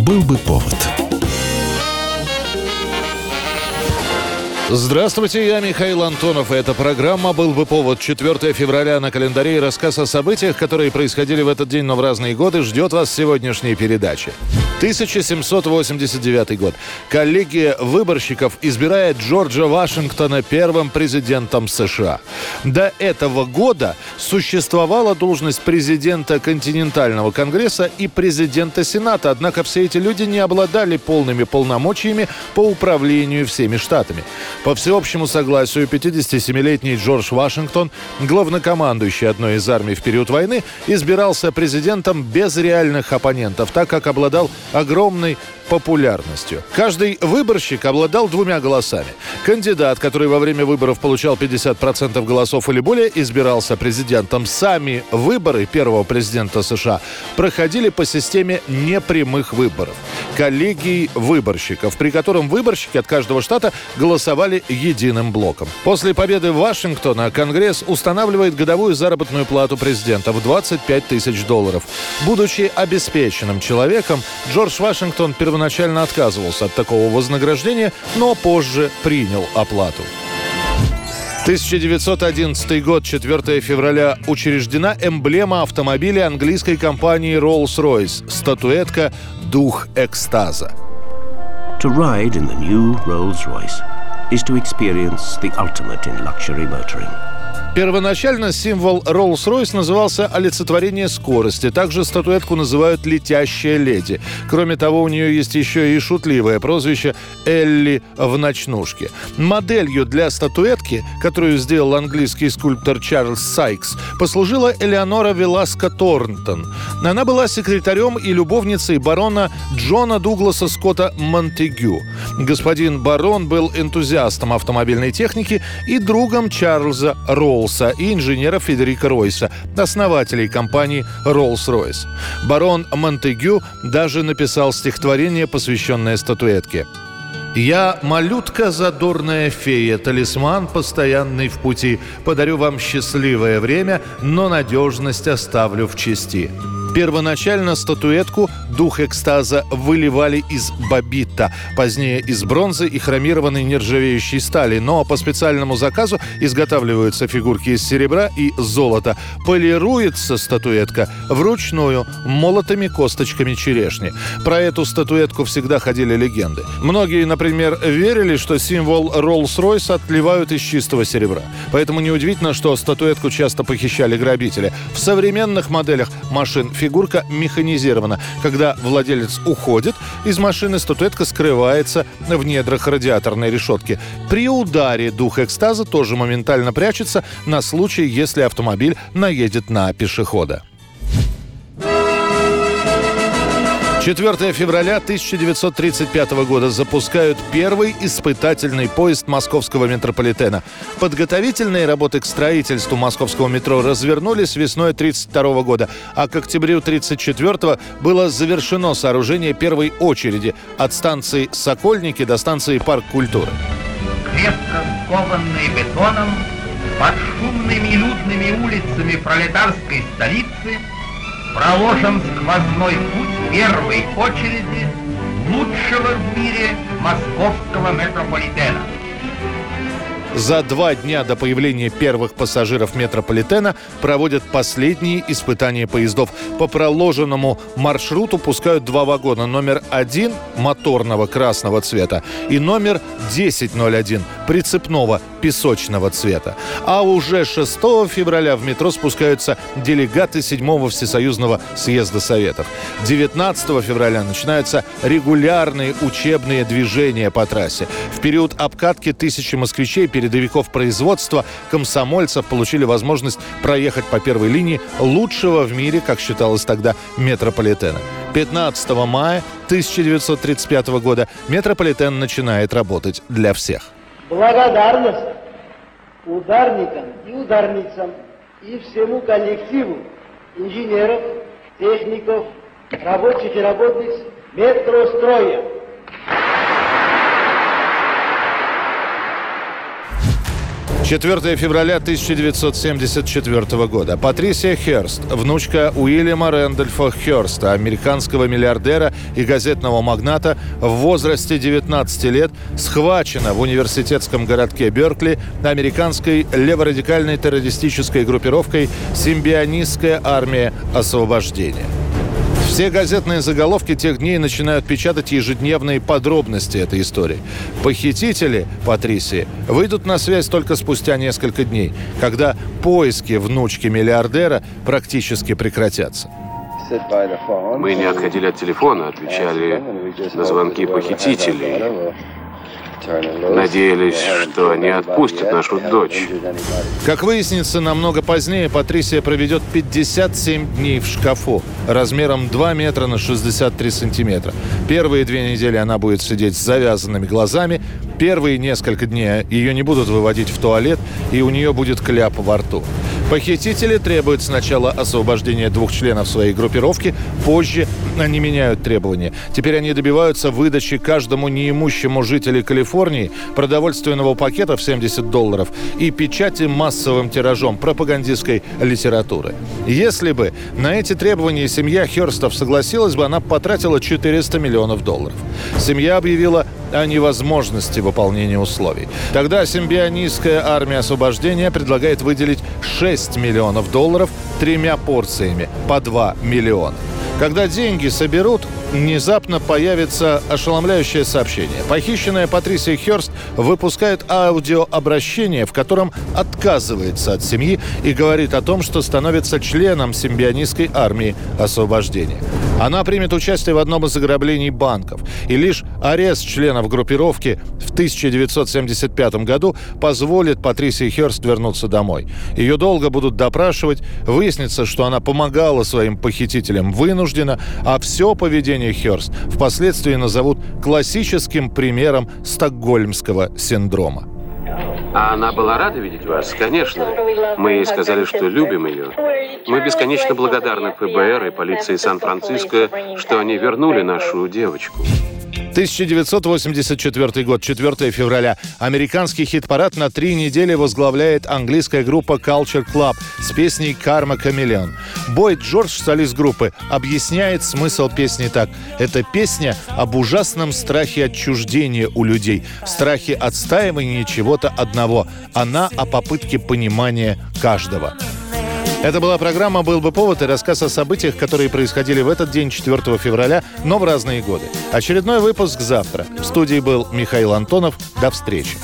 Был бы повод. Здравствуйте, я Михаил Антонов, и эта программа «Был бы повод» 4 февраля на календаре рассказ о событиях, которые происходили в этот день, но в разные годы, ждет вас сегодняшней передачи. 1789 год. Коллегия выборщиков избирает Джорджа Вашингтона первым президентом США. До этого года существовала должность президента континентального конгресса и президента сената, однако все эти люди не обладали полными полномочиями по управлению всеми штатами. По всеобщему согласию, 57-летний Джордж Вашингтон, главнокомандующий одной из армий в период войны, избирался президентом без реальных оппонентов, так как обладал огромной популярностью. Каждый выборщик обладал двумя голосами. Кандидат, который во время выборов получал 50% голосов или более, избирался президентом. Сами выборы первого президента США проходили по системе непрямых выборов. Коллегий выборщиков, при котором выборщики от каждого штата голосовали единым блоком. После победы Вашингтона Конгресс устанавливает годовую заработную плату президента в 25 тысяч долларов. Будучи обеспеченным человеком, Джордж Вашингтон первоначально первоначально отказывался от такого вознаграждения, но позже принял оплату. 1911 год, 4 февраля, учреждена эмблема автомобиля английской компании Rolls-Royce – статуэтка «Дух экстаза». To ride in the new Rolls-Royce is to experience the ultimate in luxury motoring – Первоначально символ Rolls-Royce назывался олицетворение скорости. Также статуэтку называют «летящая леди». Кроме того, у нее есть еще и шутливое прозвище «Элли в ночнушке». Моделью для статуэтки, которую сделал английский скульптор Чарльз Сайкс, послужила Элеонора Веласко Торнтон. Она была секретарем и любовницей барона Джона Дугласа Скотта Монтегю. Господин барон был энтузиастом автомобильной техники и другом Чарльза Роу Роллса и инженера Федерика Ройса, основателей компании Rolls-Royce. Барон Монтегю даже написал стихотворение, посвященное статуэтке. «Я малютка задорная фея, талисман постоянный в пути. Подарю вам счастливое время, но надежность оставлю в чести». Первоначально статуэтку «Дух экстаза» выливали из бобита, позднее из бронзы и хромированной нержавеющей стали, но по специальному заказу изготавливаются фигурки из серебра и золота. Полируется статуэтка вручную молотыми косточками черешни. Про эту статуэтку всегда ходили легенды. Многие, например, верили, что символ Rolls-Royce отливают из чистого серебра. Поэтому неудивительно, что статуэтку часто похищали грабители. В современных моделях машин фигурка механизирована. Когда владелец уходит, из машины статуэтка скрывается в недрах радиаторной решетки. При ударе дух экстаза тоже моментально прячется на случай, если автомобиль наедет на пешехода. 4 февраля 1935 года запускают первый испытательный поезд московского метрополитена. Подготовительные работы к строительству московского метро развернулись весной 1932 года, а к октябрю 1934 было завершено сооружение первой очереди от станции «Сокольники» до станции «Парк культуры». Крепко скованные бетоном, под шумными и людными улицами пролетарской столицы проложен сквозной путь первой очереди лучшего в мире московского метрополитена. За два дня до появления первых пассажиров метрополитена проводят последние испытания поездов. По проложенному маршруту пускают два вагона. Номер один моторного красного цвета и номер 1001 прицепного песочного цвета. А уже 6 февраля в метро спускаются делегаты 7 Всесоюзного съезда Советов. 19 февраля начинаются регулярные учебные движения по трассе. В период обкатки тысячи москвичей, передовиков производства, комсомольцев получили возможность проехать по первой линии лучшего в мире, как считалось тогда, метрополитена. 15 мая 1935 года метрополитен начинает работать для всех. Благодарность ударникам и ударницам и всему коллективу инженеров, техников, рабочих и работниц метростроя. 4 февраля 1974 года. Патрисия Херст, внучка Уильяма Рэндольфа Херста, американского миллиардера и газетного магната, в возрасте 19 лет схвачена в университетском городке Беркли американской леворадикальной террористической группировкой «Симбионистская армия освобождения». Все газетные заголовки тех дней начинают печатать ежедневные подробности этой истории. Похитители Патрисии выйдут на связь только спустя несколько дней, когда поиски внучки миллиардера практически прекратятся. Мы не отходили от телефона, отвечали на звонки похитителей. Надеялись, что они отпустят нашу дочь. Как выяснится, намного позднее Патрисия проведет 57 дней в шкафу размером 2 метра на 63 сантиметра. Первые две недели она будет сидеть с завязанными глазами. Первые несколько дней ее не будут выводить в туалет, и у нее будет кляп во рту. Похитители требуют сначала освобождения двух членов своей группировки, позже они меняют требования. Теперь они добиваются выдачи каждому неимущему жителю Калифорнии продовольственного пакета в 70 долларов и печати массовым тиражом пропагандистской литературы. Если бы на эти требования семья Херстов согласилась бы, она потратила 400 миллионов долларов. Семья объявила о невозможности выполнения условий. Тогда симбионистская армия освобождения предлагает выделить 6 миллионов долларов тремя порциями по 2 миллиона. Когда деньги соберут, внезапно появится ошеломляющее сообщение. Похищенная Патрисия Херст выпускает аудиообращение, в котором отказывается от семьи и говорит о том, что становится членом симбионистской армии освобождения. Она примет участие в одном из ограблений банков. И лишь арест членов группировки в 1975 году позволит Патрисии Херст вернуться домой. Ее долго будут допрашивать. Выяснится, что она помогала своим похитителям вынужденно, а все поведение Херст впоследствии назовут классическим примером стокгольмского синдрома. А она была рада видеть вас? Конечно. Мы ей сказали, что любим ее. Мы бесконечно благодарны ФБР и полиции Сан-Франциско, что они вернули нашу девочку. 1984 год, 4 февраля. Американский хит-парад на три недели возглавляет английская группа Culture Club с песней «Карма Chameleon». Бойд Джордж, солист группы, объясняет смысл песни так. Это песня об ужасном страхе отчуждения у людей, страхе отстаивания чего-то одного. Она о попытке понимания каждого. Это была программа «Был бы повод» и рассказ о событиях, которые происходили в этот день, 4 февраля, но в разные годы. Очередной выпуск завтра. В студии был Михаил Антонов. До встречи.